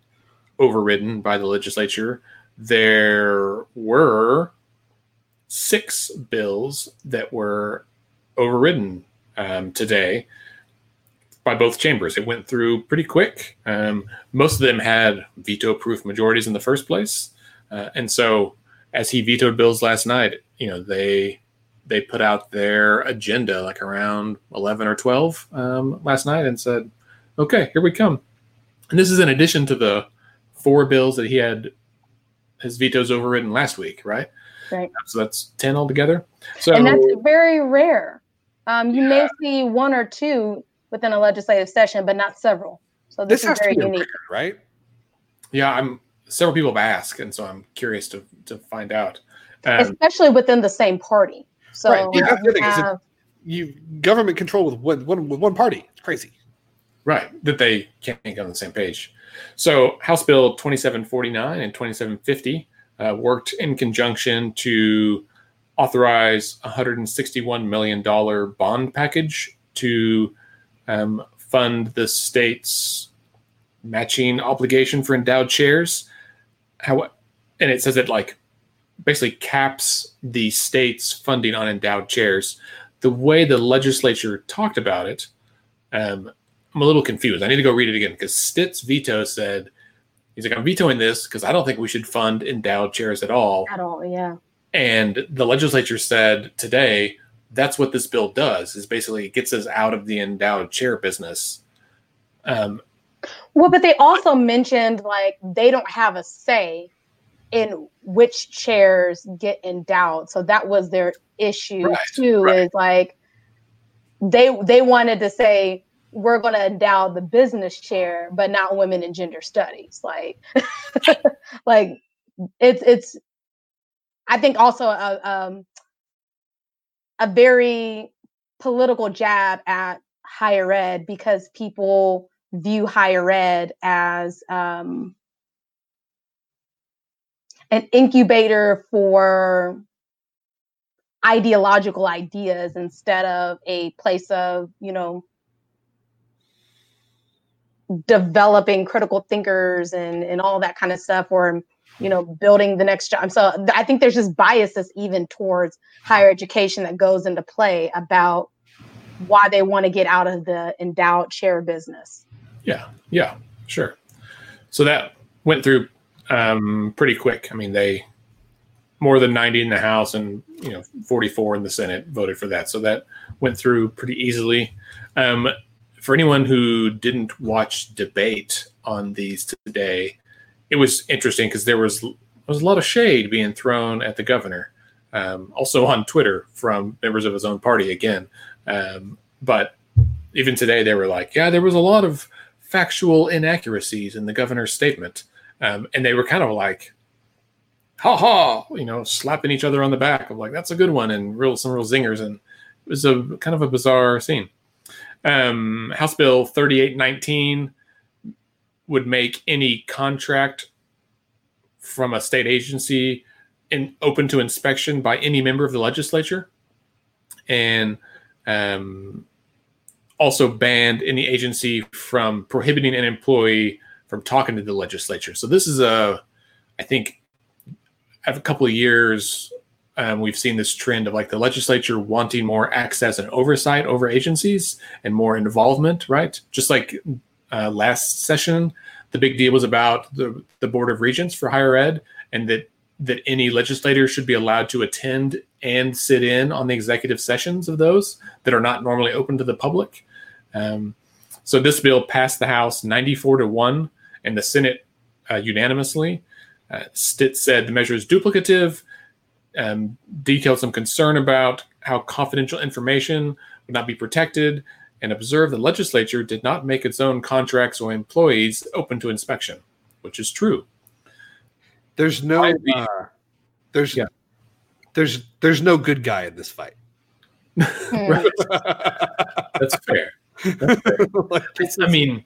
overridden by the legislature, there were six bills that were overridden um, today by both chambers. It went through pretty quick. Um, most of them had veto-proof majorities in the first place, uh, and so as he vetoed bills last night, you know they they put out their agenda like around 11 or 12 um, last night and said, okay, here we come. And this is in addition to the four bills that he had his vetoes overridden last week, right? Right. So that's 10 altogether. So and that's very rare. Um, you may see one or two within a legislative session, but not several. So this, This has is very to be unique. rare, right? yeah, I'm several people have asked, and so I'm curious to, to find out. Um, especially within the same party. So Right, yeah, you thing, it- have- You government control with one, one with one party. It's crazy. Right, that they can't get on the same page. So House Bill 2749 and 2750 uh, worked in conjunction to authorize $161 million bond package to um, fund the state's matching obligation for endowed chairs. How, and it says it like basically caps the state's funding on endowed chairs. The way the legislature talked about it, um, I'm a little confused. I need to go read it again because Stitt's veto said he's like, I'm vetoing this because I don't think we should fund endowed chairs at all. at all, yeah. And the legislature said today that's what this bill does is basically it gets us out of the endowed chair business. Um, Well, but they also mentioned like they don't have a say in which chairs get endowed. So that was their issue Right, too. right. Is like they they wanted to say we're going to endow the business chair, but not women and gender studies. Like, [LAUGHS] like it's it's. I think also a um, a very political jab at higher ed because people view higher ed as um, an incubator for ideological ideas instead of a place of you know developing critical thinkers and and all that kind of stuff or you know building the next job so i think there's just biases even towards higher education that goes into play about why they want to get out of the endowed chair business yeah, yeah, sure. So that went through um, pretty quick. I mean, they more than 90 in the House and you know 44 in the Senate voted for that. So that went through pretty easily. Um, for anyone who didn't watch debate on these today, it was interesting because there was there was a lot of shade being thrown at the governor, um, also on Twitter from members of his own party again. Um, but even today, they were like, "Yeah, there was a lot of factual inaccuracies in the governor's statement," um, and they were kind of like, "Ha ha!" You know, slapping each other on the back of like, "That's a good one," and real some real zingers, and it was a kind of a bizarre scene. Um, House Bill 3819 would make any contract from a state agency in, open to inspection by any member of the legislature, and um, also banned any agency from prohibiting an employee from talking to the legislature. So this is a, I think, a couple of years um, we've seen this trend of like the legislature wanting more access and oversight over agencies and more involvement, right? Just like uh, last session, the big deal was about the, the Board of Regents for higher ed and that that any legislator should be allowed to attend and sit in on the executive sessions of those that are not normally open to the public. Um, so this bill passed the House 94 to 1 and the Senate uh, unanimously. Uh, Stitt said the measure is duplicative, um, detailed some concern about how confidential information would not be protected and observed the legislature did not make its own contracts or employees open to inspection, which is true. There's no uh, there's Yeah. There's there's no good guy in this fight. Hmm. [LAUGHS] Right. That's fair. [LAUGHS] Like, this I mean,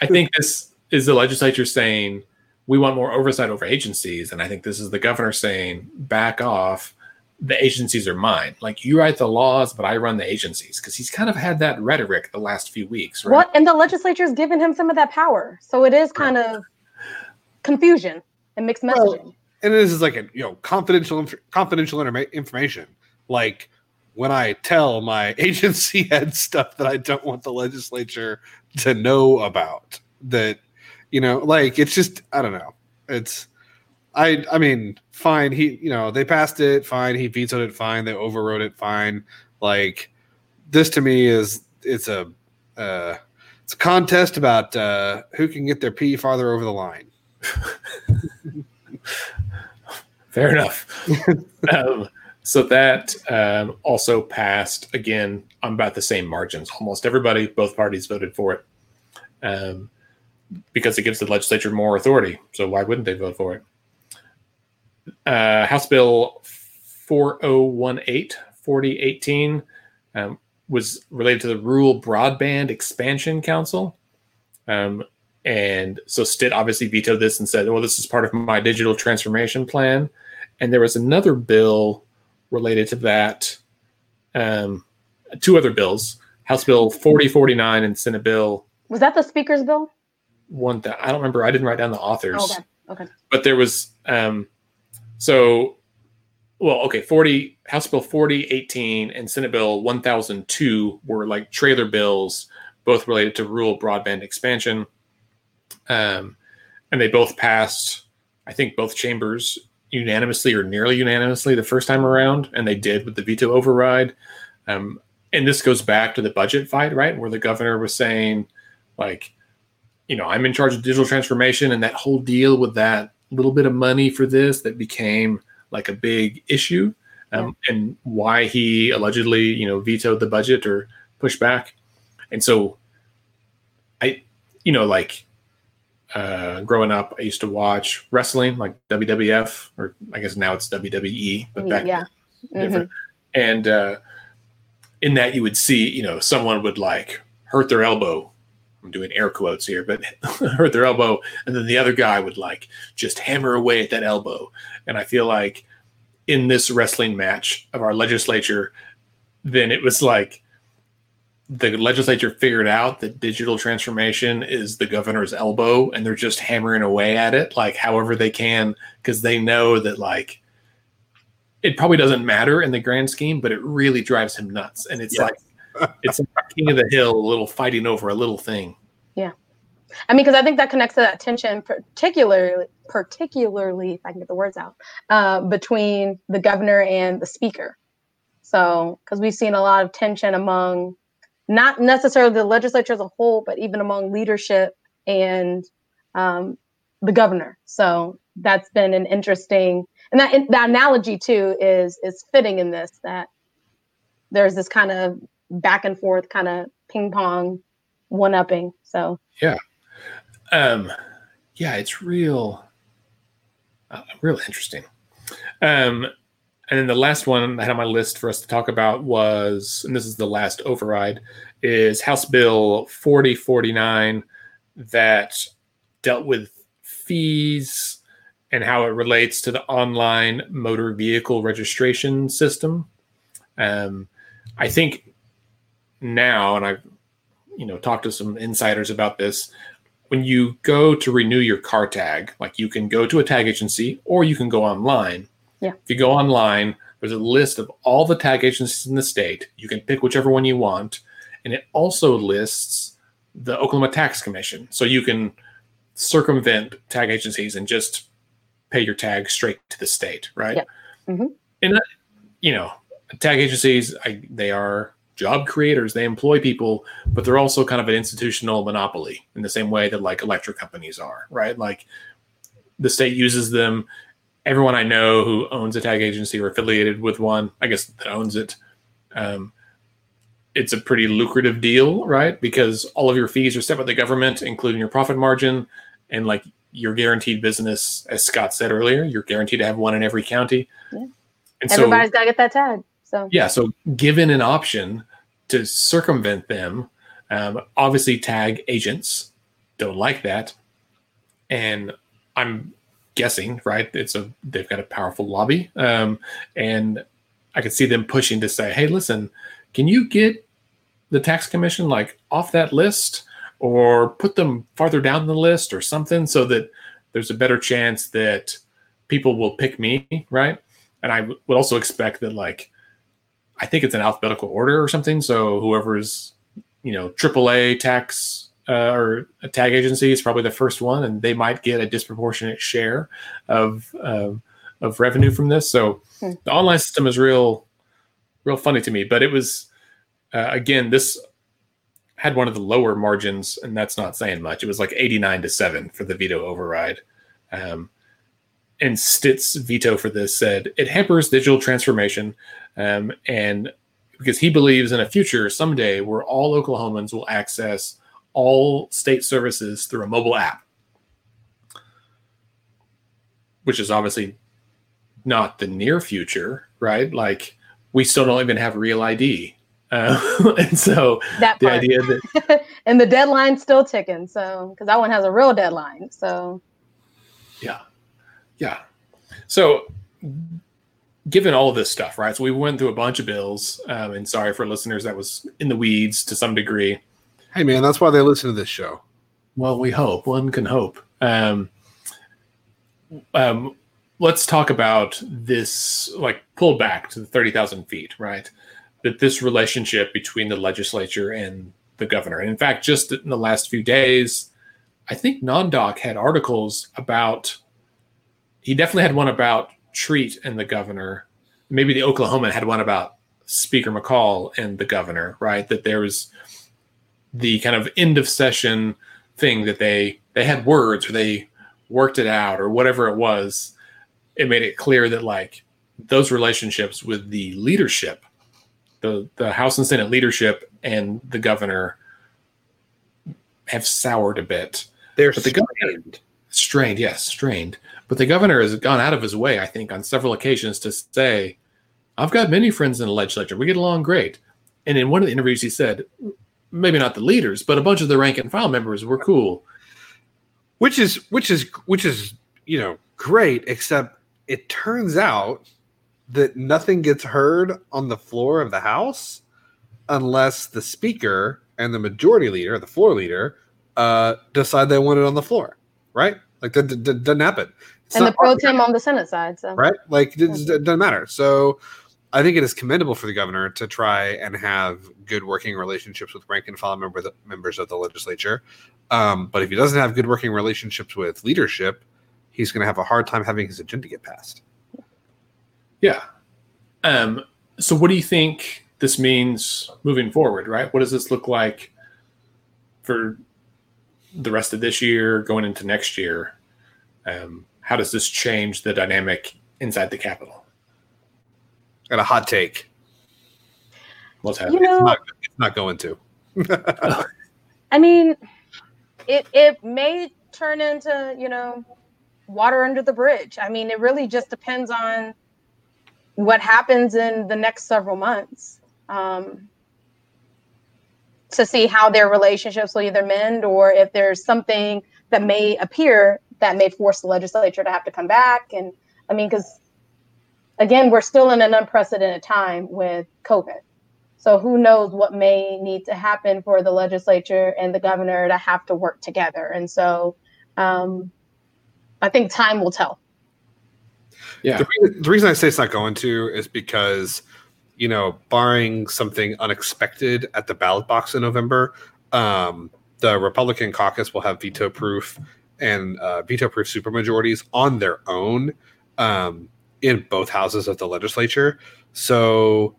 I think this is the legislature saying we want more oversight over agencies, and I think this is the governor saying back off. The agencies are mine. Like you write the laws, but I run the agencies because he's kind of had that rhetoric the last few weeks, right? What? And the legislature's given him some of that power. So it is kind of confusion and mixed Well, messaging. And this is like a you know confidential confidential informa- information. Like when I tell my [LAUGHS] agency head stuff that I don't want the legislature to know about. That you know, like it's just I don't know. It's I I mean, fine. He you know they passed it. Fine. He vetoed it. Fine. They overrode it. Fine. Like this to me is it's a uh, it's a contest about uh, who can get their pee farther over the line. [LAUGHS] Fair enough. [LAUGHS] um, so that um, also passed again on about the same margins. Almost everybody, both parties voted for it um, because it gives the legislature more authority. So why wouldn't they vote for it? Uh, House Bill 4018, 4018 um, was related to the Rural Broadband Expansion Council. Um, and so Stitt obviously vetoed this and said, well, this is part of my digital transformation plan. And there was another bill related to that, um, two other bills House Bill 4049 and Senate Bill Was that the speaker's bill? one that I don't remember. I didn't write down the authors, Okay. Okay. but there was, um, so, well, okay, 40, House Bill 4018 and Senate Bill 1002 were like trailer bills, both related to rural broadband expansion. Um, and they both passed, I think, both chambers unanimously or nearly unanimously the first time around, and they did with the veto override. Um, and this goes back to the budget fight, right? Where the governor was saying, like, you know, I'm in charge of digital transformation, and that whole deal with that little bit of money for this that became like a big issue, um, and why he allegedly, you know, vetoed the budget or pushed back. And so, I, you know, like uh, growing up, I used to watch wrestling, like WWF, or I guess now it's WWE, but back yeah. Mhm. different. And uh, in that, you would see, you know, someone would like hurt their elbow. I'm doing air quotes here, but [LAUGHS] hurt their elbow, and then the other guy would like just hammer away at that elbow. And I feel like in this wrestling match of our legislature, then it was like the legislature figured out that digital transformation is the governor's elbow, and they're just hammering away at it, like however they can, because they know that like it probably doesn't matter in the grand scheme, but it really drives him nuts. And it's Yeah. like it's like [LAUGHS] king of the hill, a little fighting over a little thing. Yeah. I mean, because I think that connects to that tension, particularly, particularly if I can get the words out, uh, between the governor and the speaker. So, because we've seen a lot of tension among not necessarily the legislature as a whole, but even among leadership and um, the governor. So that's been an interesting, and that the analogy too is is fitting in this that there's this kind of back and forth, kind of ping pong, one upping. So. Yeah, um, yeah, it's real, uh, real interesting. Um, and then the last one I had on my list for us to talk about was, and this is the last override, is House Bill 4049 that dealt with fees and how it relates to the online motor vehicle registration system. Um, I think now, and I've you know talked to some insiders about this. When you go to renew your car tag, like you can go to a tag agency or you can go online. Yeah. If you go online, there's a list of all the tag agencies in the state. You can pick whichever one you want, and it also lists the Oklahoma Tax Commission, so you can circumvent tag agencies and just pay your tag straight to the state, right? Yeah. Mhm. And uh, you know, tag agencies, I, they are job creators. They employ people, but they're also kind of an institutional monopoly in the same way that like electric companies are, right? Like the state uses them. Everyone I know who owns a tag agency or affiliated with one, I guess that owns it, Um, it's a pretty lucrative deal, right? Because all of your fees are set by the government, including your profit margin, and like your guaranteed business, as Scott said earlier, you're guaranteed to have one in every county. Yeah. And Everybody's so, got to get that tag. So yeah, so given an option to circumvent them, um, obviously tag agents don't like that, and I'm guessing, right? It's a they've got a powerful lobby, um, and I could see them pushing to say, "Hey, listen, can you get the tax commission like off that list, or put them farther down the list, or something, so that there's a better chance that people will pick me, right?" And I would also expect that, like, I think it's an alphabetical order or something. So whoever's, you know, AAA tax uh, or a tag agency is probably the first one, and they might get a disproportionate share of uh, of revenue from this. So Hmm. the online system is real, real funny to me. But it was uh, again this had one of the lower margins, and that's not saying much. It was like eighty nine to seven for the veto override. Um, and Stitt's veto for this said it hampers digital transformation, um, and because he believes in a future someday where all Oklahomans will access all state services through a mobile app, which is obviously not the near future, right? Like we still don't even have real ID. Uh, [LAUGHS] and so that the idea that [LAUGHS] and the deadline's still ticking. So because that one has a real deadline. So Yeah. Yeah. So, given all of this stuff, right? So, we went through a bunch of bills, um, and sorry for listeners that was in the weeds to some degree. Hey, man, that's why they listen to this show. Well, we hope. One can hope. Um, um, let's talk about this, like, pull back to the 30,000 feet, right? That this relationship between the legislature and the governor. And in fact, just in the last few days, I think NonDoc had articles about, he definitely had one about Treat and the governor. Maybe the Oklahoman had one about Speaker McCall and the governor, right? That there was the kind of end of session thing that they they had words or they worked it out or whatever it was it made it clear that like those relationships with the leadership the the house and senate leadership and the governor have soured a bit. They're But the governor- strained. strained yes strained. But the governor has gone out of his way i think on several occasions to say i've got many friends in the legislature. We get along great. And in one of the interviews he said maybe not the leaders but a bunch of the rank and file members were cool. Which is which is which is you know great except it turns out that nothing gets heard on the floor of the house unless the speaker and the majority leader the floor leader uh decide they want it on the floor right? Like that, that, that doesn't happen. It's and the pro tem on the Senate side. So. Right? Like it, it doesn't matter. So i think it is commendable for the governor to try and have good working relationships with rank and file member, members of the legislature um, but if he doesn't have good working relationships with leadership he's going to have a hard time having his agenda get passed Yeah. Um, so what do you think this means moving forward, right? What does this look like for the rest of this year, going into next year? Um, how does this change the dynamic inside the Capitol? Got a hot take What's you happening? know, it's not, it's not going to [LAUGHS] I mean, it it may turn into you know water under the bridge. I mean, it really just depends on what happens in the next several months um, to see how their relationships will either mend or if there's something that may appear that may force the legislature to have to come back. And I mean, because again, we're still in an unprecedented time with COVID. So who knows what may need to happen for the legislature and the governor to have to work together. And so um, I think time will tell. Yeah. the, reason, the reason i say it's not going to is because you know barring something unexpected at the ballot box in november um, the republican caucus will have veto proof and uh, veto proof supermajorities on their own um, in both houses of the legislature. So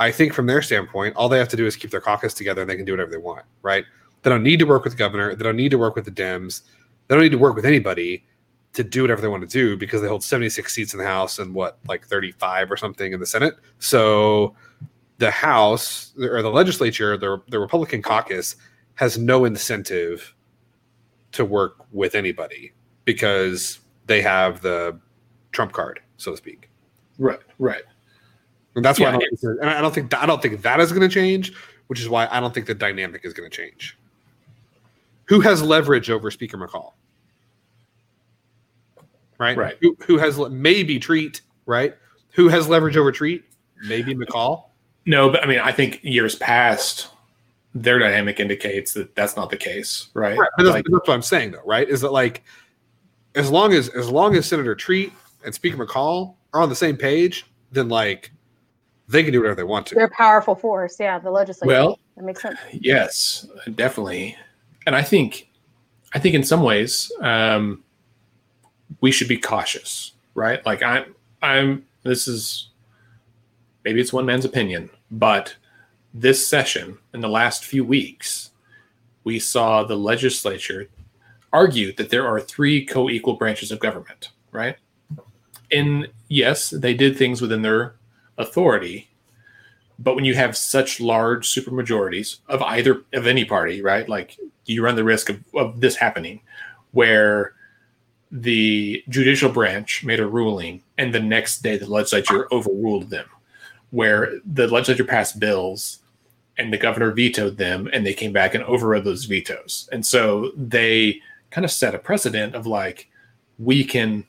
i think from their standpoint all they have to do is keep their caucus together and they can do whatever they want right? They don't need to work with the governor. They don't need to work with the dems. They don't need to work with anybody to do whatever they want to do because they hold 76 seats in the House and what, like 35 or something in the Senate. So the House or the legislature, the, the Republican caucus has no incentive to work with anybody because they have the trump card, so to speak. Right, right. And that's why Yeah, I, don't think, and I don't think I don't think that is going to change, which is why I don't think the dynamic is going to change. Who has leverage over Speaker McCall? Right, Right. Who, who has maybe Treat? Right. Who has leverage over Treat? Maybe McCall. No, but I mean, I think years past, their dynamic indicates that that's not the case, right? Right, but that's, Like, that's what I'm saying, though, right? Is that like, as long as as long as Senator Treat and Speaker McCall are on the same page, then like, they can do whatever they want to. They're a powerful force. Yeah, the legislature. Well, that makes sense. yes, definitely. And I think, I think in some ways, um, we should be cautious, right? Like I'm, I'm. This is maybe it's one man's opinion, but this session in the last few weeks, we saw the legislature argue that there are three co-equal branches of government, right? And yes, they did things within their authority, but when you have such large supermajorities of either of any party, right? Like you run the risk of, of this happening where the judicial branch made a ruling and the next day the legislature overruled them where the legislature passed bills and the governor vetoed them and they came back and overrode those vetoes and so they kind of set a precedent of like we can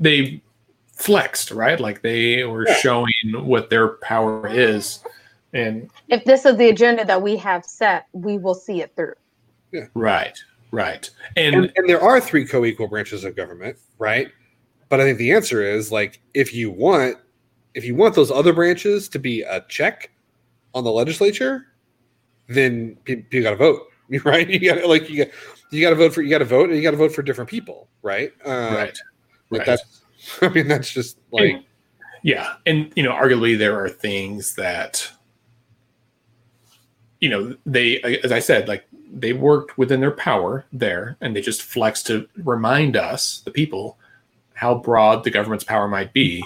they flexed right like they were showing what their power is and If this is the agenda that we have set, we will see it through. Yeah. right right and, and, and there are three co-equal branches of government, right? But I think the answer is like if you want if you want those other branches to be a check on the legislature, then you, you got to vote, [LAUGHS] right? You got to like you got you got to vote for you got to vote and you got to vote for different people, right? Uh, right Like right. That's [LAUGHS] I mean that's just like And- yeah and you know arguably there are things that you know they as i said like they worked within their power there and they just flexed to remind us the people how broad the government's power might be.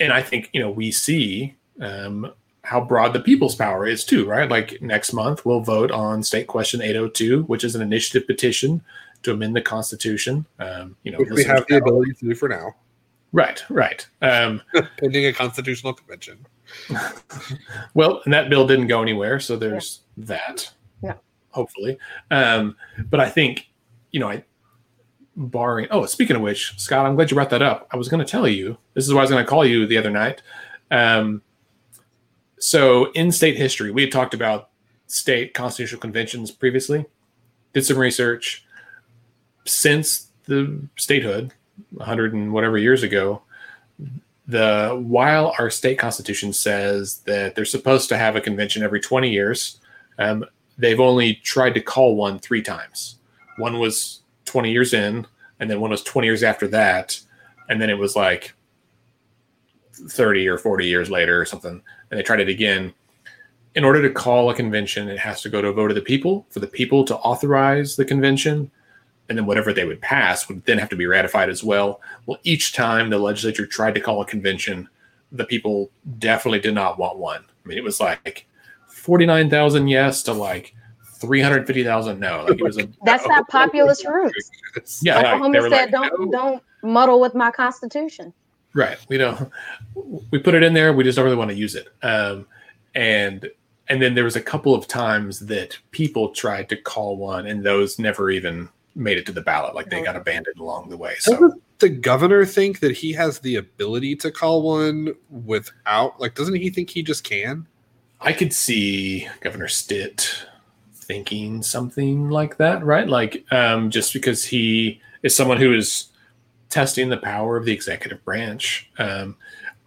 And i think you know we see um, how broad the people's power is too right? Like next month we'll vote on state question 802 which is an initiative petition to amend the constitution um, you know which we have the know. ability to do for now, right right um, [LAUGHS] pending a constitutional convention. [LAUGHS] Well, and that bill didn't go anywhere, so there's that. Yeah. Hopefully, um, but I think you know, I barring. Oh, speaking of which, Scott, I'm glad you brought that up. I was going to tell you. This is why I was going to call you the other night. Um, so, in state history, we had talked about state constitutional conventions previously. Did some research since the statehood, 100 and whatever years ago the while our state constitution says that they're supposed to have a convention every 20 years um, they've only tried to call one three times. One was 20 years in and then one was 20 years after that and then it was like 30 or 40 years later or something and they tried it again. In order to call a convention it has to go to a vote of the people for the people to authorize the convention and then whatever they would pass would then have to be ratified as well. Well, each time the legislature tried to call a convention, the people definitely did not want one. I mean, it was like 49,000 yes to like 350,000 no. Like it was a [LAUGHS] That's not populist [LAUGHS] roots. yeah. like, Oklahoma were said, like, "Don't "No." don't muddle with my constitution." Right. We don't. We put it in there. We just don't really want to use it. Um, and and then there was a couple of times that people tried to call one, and those never even made it to the ballot. Like they got abandoned along the way. So Doesn't the governor think that he has the ability to call one without like doesn't he think he just can? I could see Governor Stitt thinking something like that, right? Like um, just because he is someone who is testing the power of the executive branch. Um,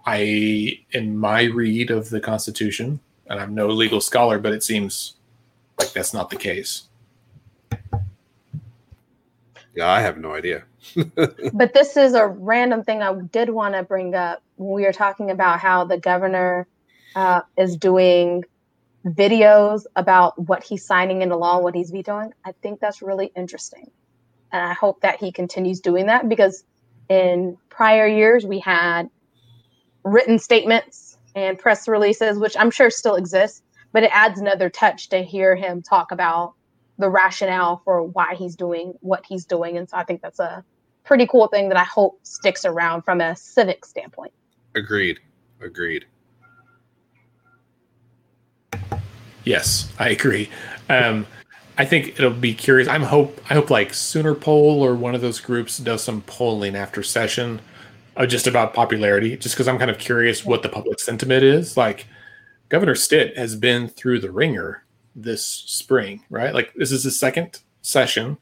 I, in my read of the Constitution, and I'm no legal scholar, but it seems like that's not the case. Yeah, I have no idea. [LAUGHS] But this is a random thing I did want to bring up we were talking about how the governor uh, is doing videos about what he's signing into law, what he's vetoing. I think that's really interesting. And I hope that he continues doing that because in prior years we had written statements and press releases, which I'm sure still exists, but it adds another touch to hear him talk about the rationale for why he's doing what he's doing. And so I think that's a pretty cool thing that I hope sticks around from a civic standpoint. Agreed. Agreed. Yes, I agree. Um, I think it'll be curious. I'm hope I hope like Sooner Poll or one of those groups does some polling after session, uh, just about popularity. Just because I'm kind of curious what the public sentiment is. Like Governor Stitt has been through the ringer this spring, right? Like this is his second session.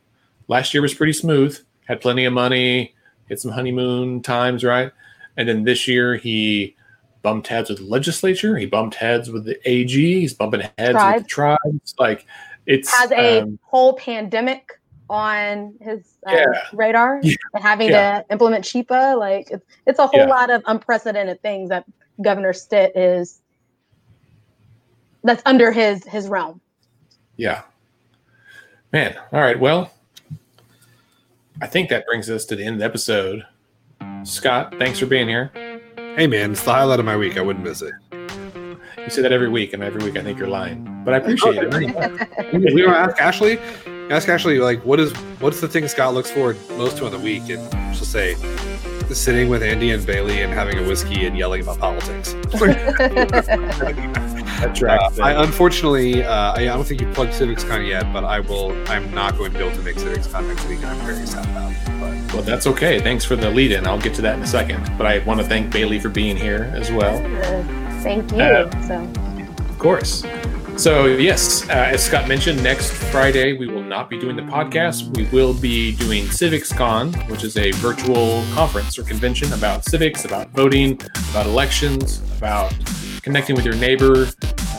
Last year was pretty smooth. Had plenty of money. Had some honeymoon times, right? And then this year he bumped heads with the legislature. He bumped heads with the AG. He's bumping heads Tribes. with the tribes. Like it's Has a um, whole pandemic on his uh, Yeah. radar Yeah. and having Yeah. to implement CHEPA. Like it's, it's a whole lot of unprecedented things that Governor Stitt is that's under his his realm. Yeah. Man. All right. Well, I think that brings us to the end of the episode. Scott, thanks for being here. Hey man, it's the highlight of my week. I wouldn't miss it. You say that every week, and every week I think you're lying, but I appreciate it. [LAUGHS] we we don't ask Ashley. Ask Ashley like what is what's the thing Scott looks forward most to in the week, and she'll say sitting with Andy and Bailey and having a whiskey and yelling about politics. [LAUGHS] [LAUGHS] That tracks. Uh, I unfortunately, uh, I, I don't think you plugged CivicsCon yet, but I will. I'm not going to be able to make CivicsCon next week, and I'm very sad about it. But well, that's okay. Thanks for the lead in. I'll get to that in a second. But I want to thank Bailey for being here as well. Thank you. Uh, so Of course. So, yes, uh, as Scott mentioned, next Friday we will not be doing the podcast. We will be doing CivicsCon, which is a virtual conference or convention about civics, about voting, about elections, about connecting with your neighbor,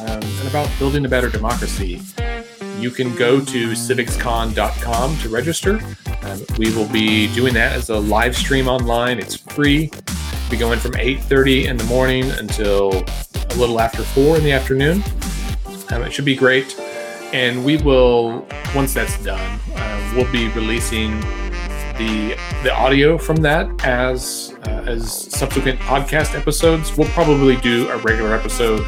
um, and about building a better democracy. You can go to civicscon.com to register. Um, we will be doing that as a live stream online. It's free. We'll be going from 8.30 in the morning until a little after 4 in the afternoon. Um, it should be great. And we will, once that's done, uh, we'll be releasing the the audio from that as uh, as subsequent podcast episodes. We'll probably do a regular episode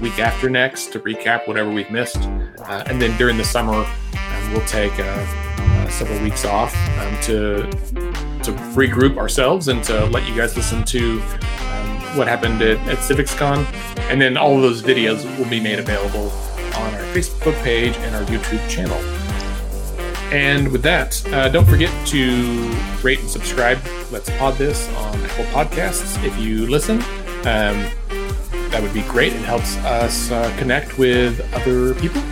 week after next to recap whatever we've missed, uh, and then during the summer, um, we'll take uh, uh, several weeks off um, to to regroup ourselves and to let you guys listen to um, what happened at, at CivicsCon. And then all of those videos will be made available on our Facebook page and our YouTube channel. And with that, uh, don't forget to rate and subscribe. Let's pod this on Apple Podcasts if you listen. Um, that would be great. It helps us uh, connect with other people.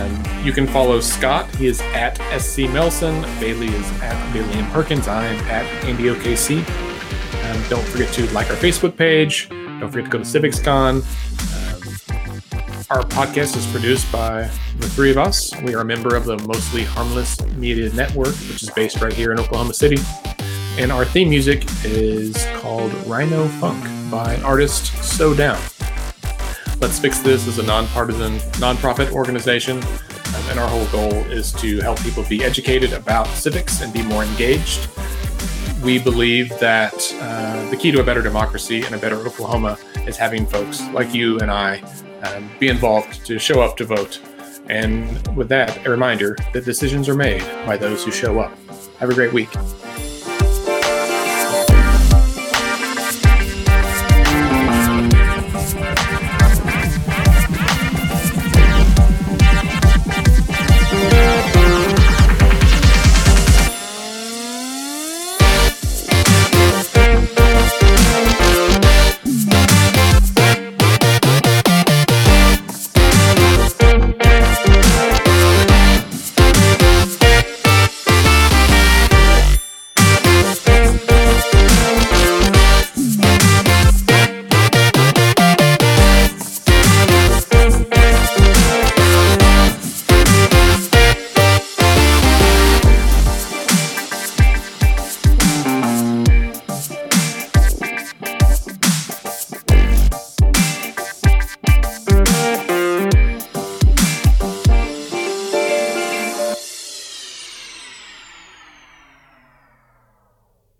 Um, you can follow Scott. He is at SC Melson. Bailey is at Bailey and Perkins. I'm at Andy OKC. Um, don't forget to like our Facebook page. Don't forget to go to CivicsCon. Um, our podcast is produced by the three of us. We are a member of the Mostly Harmless Media Network, which is based right here in Oklahoma City. And our theme music is called Rhino Funk by artist So Down. Let's Fix This is a nonpartisan, nonprofit organization, um, and our whole goal is to help people be educated about civics and be more engaged. We believe that uh, the key to a better democracy and a better Oklahoma is having folks like you and I um, be involved to show up to vote. And with that, a reminder that decisions are made by those who show up. Have a great week.